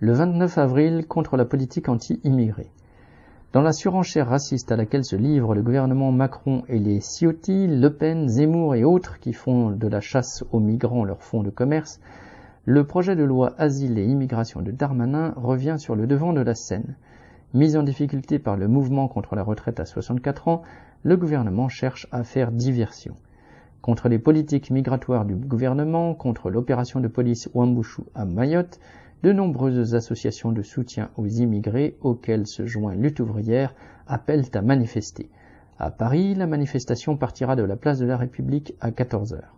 Le 29 avril, contre la politique anti-immigrés. Dans la surenchère raciste à laquelle se livrent le gouvernement Macron et les Ciotti, Le Pen, Zemmour et autres qui font de la chasse aux migrants leur fonds de commerce, le projet de loi Asile et immigration de Darmanin revient sur le devant de la scène. Mis en difficulté par le mouvement contre la retraite à 64 ans, le gouvernement cherche à faire diversion. Contre les politiques migratoires du gouvernement, contre l'opération de police Wambushu à Mayotte, de nombreuses associations de soutien aux immigrés auxquelles se joint Lutte ouvrière appellent à manifester. À Paris, la manifestation partira de la place de la République à 14 heures.